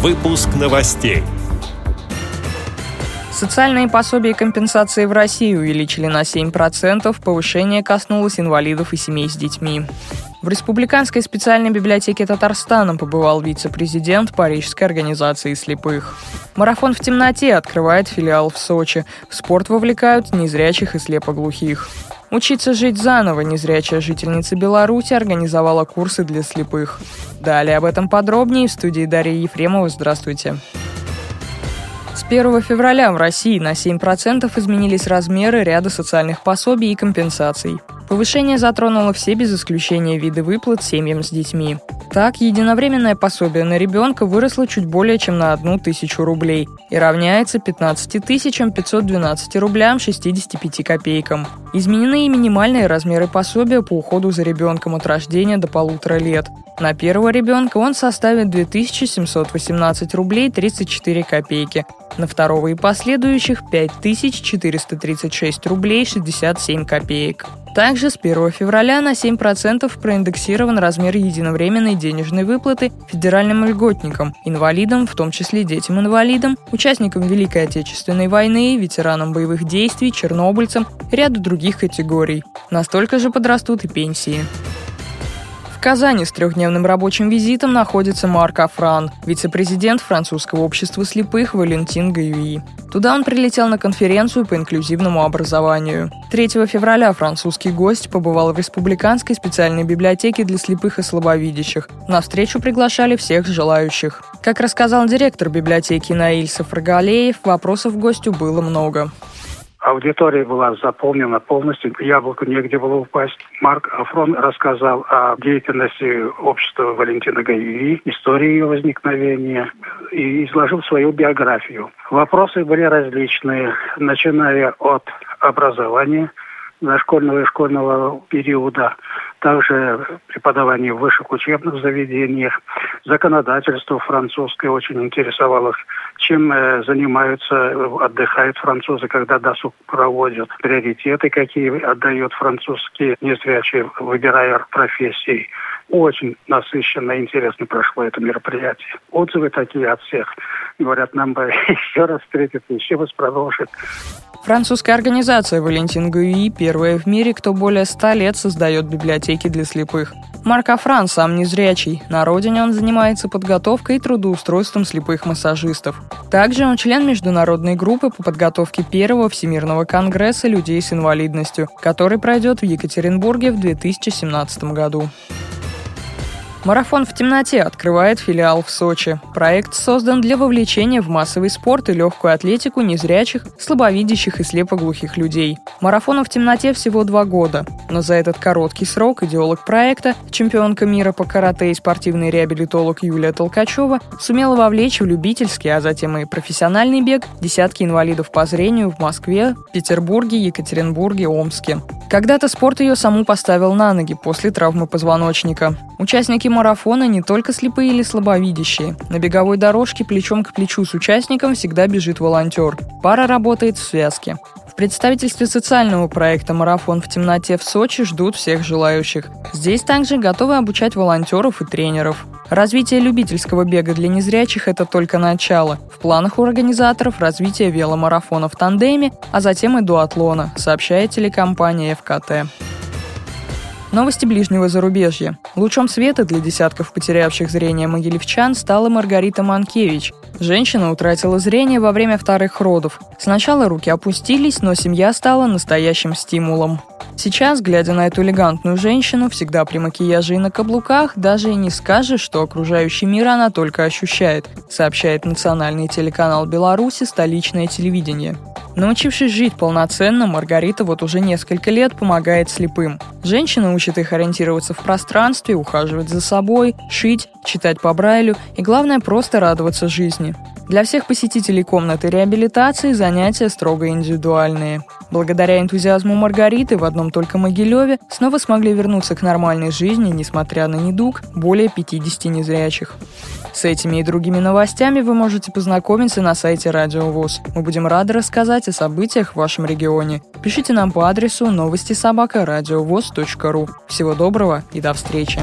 Выпуск новостей. Социальные пособия и компенсации в России увеличили на 7%, повышение коснулось инвалидов и семей с детьми. В Республиканской специальной библиотеке Татарстана побывал вице-президент Парижской организации слепых. Марафон в темноте открывает филиал в Сочи. В спорт вовлекают незрячих и слепоглухих. Учиться жить заново незрячая жительница Беларуси организовала курсы для слепых. Далее об этом подробнее в студии Дарья Ефремова. Здравствуйте. С 1 февраля в России на 7% изменились размеры ряда социальных пособий и компенсаций. Повышение затронуло все без исключения виды выплат семьям с детьми. Так, единовременное пособие на ребенка выросло чуть более чем на одну тысячу рублей и равняется 15 тысячам 512 рублям 65 копейкам. Изменены и минимальные размеры пособия по уходу за ребенком от рождения до полутора лет. На первого ребенка он составит 2718 рублей 34 копейки, на второго и последующих 5436 рублей 67 копеек. Также с 1 февраля на 7% проиндексирован размер единовременной денежной выплаты федеральным льготникам, инвалидам, в том числе детям-инвалидам, участникам Великой Отечественной войны, ветеранам боевых действий, чернобыльцам и ряду других категорий. Настолько же подрастут и пенсии. В Казани с трехдневным рабочим визитом находится Марк Афран, вице-президент французского общества слепых Валентин Гаюи. Туда он прилетел на конференцию по инклюзивному образованию. 3 февраля французский гость побывал в Республиканской специальной библиотеке для слепых и слабовидящих. На встречу приглашали всех желающих. Как рассказал директор библиотеки Наиль Сафрагалеев, вопросов гостю было много. Аудитория была заполнена полностью, яблоку негде было упасть. Марк Афрон рассказал о деятельности общества Валентина Гаюи, истории ее возникновения и изложил свою биографию. Вопросы были различные, начиная от образования, дошкольного и школьного периода, также преподавание в высших учебных заведениях, законодательство французское очень интересовало, чем э, занимаются, отдыхают французы, когда досуг проводят, приоритеты какие отдают французские незрячие, выбирая профессии. Очень насыщенно и интересно прошло это мероприятие. Отзывы такие от всех. Говорят, нам бы еще раз встретиться, еще раз продолжить. Французская организация «Валентин Гуи» первая в мире, кто более ста лет создает библиотеки для слепых. Марк Афран сам незрячий. На родине он занимается подготовкой и трудоустройством слепых массажистов. Также он член международной группы по подготовке первого Всемирного конгресса людей с инвалидностью, который пройдет в Екатеринбурге в 2017 году. Марафон в темноте открывает филиал в Сочи. Проект создан для вовлечения в массовый спорт и легкую атлетику незрячих, слабовидящих и слепоглухих людей. Марафону в темноте всего два года, но за этот короткий срок идеолог проекта, чемпионка мира по карате и спортивный реабилитолог Юлия Толкачева сумела вовлечь в любительский, а затем и профессиональный бег десятки инвалидов по зрению в Москве, Петербурге, Екатеринбурге, Омске. Когда-то спорт ее саму поставил на ноги после травмы позвоночника. Участники марафона не только слепые или слабовидящие. На беговой дорожке плечом к плечу с участником всегда бежит волонтер. Пара работает в связке. В представительстве социального проекта «Марафон в темноте» в Сочи ждут всех желающих. Здесь также готовы обучать волонтеров и тренеров. Развитие любительского бега для незрячих – это только начало. В планах у организаторов развитие веломарафона в тандеме, а затем и дуатлона, сообщает телекомпания ФКТ. Новости ближнего зарубежья. Лучом света для десятков потерявших зрение могилевчан стала Маргарита Манкевич. Женщина утратила зрение во время вторых родов. Сначала руки опустились, но семья стала настоящим стимулом. Сейчас, глядя на эту элегантную женщину, всегда при макияже и на каблуках, даже и не скажешь, что окружающий мир она только ощущает, сообщает национальный телеканал Беларуси «Столичное телевидение». Научившись жить полноценно, Маргарита вот уже несколько лет помогает слепым. Женщина учит их ориентироваться в пространстве, ухаживать за собой, шить, читать по Брайлю и, главное, просто радоваться жизни. Для всех посетителей комнаты реабилитации занятия строго индивидуальные. Благодаря энтузиазму Маргариты в одном только Могилеве снова смогли вернуться к нормальной жизни, несмотря на недуг, более 50 незрячих. С этими и другими новостями вы можете познакомиться на сайте Радио ВОЗ. Мы будем рады рассказать о событиях в вашем регионе. Пишите нам по адресу новости собака ру. Всего доброго и до встречи!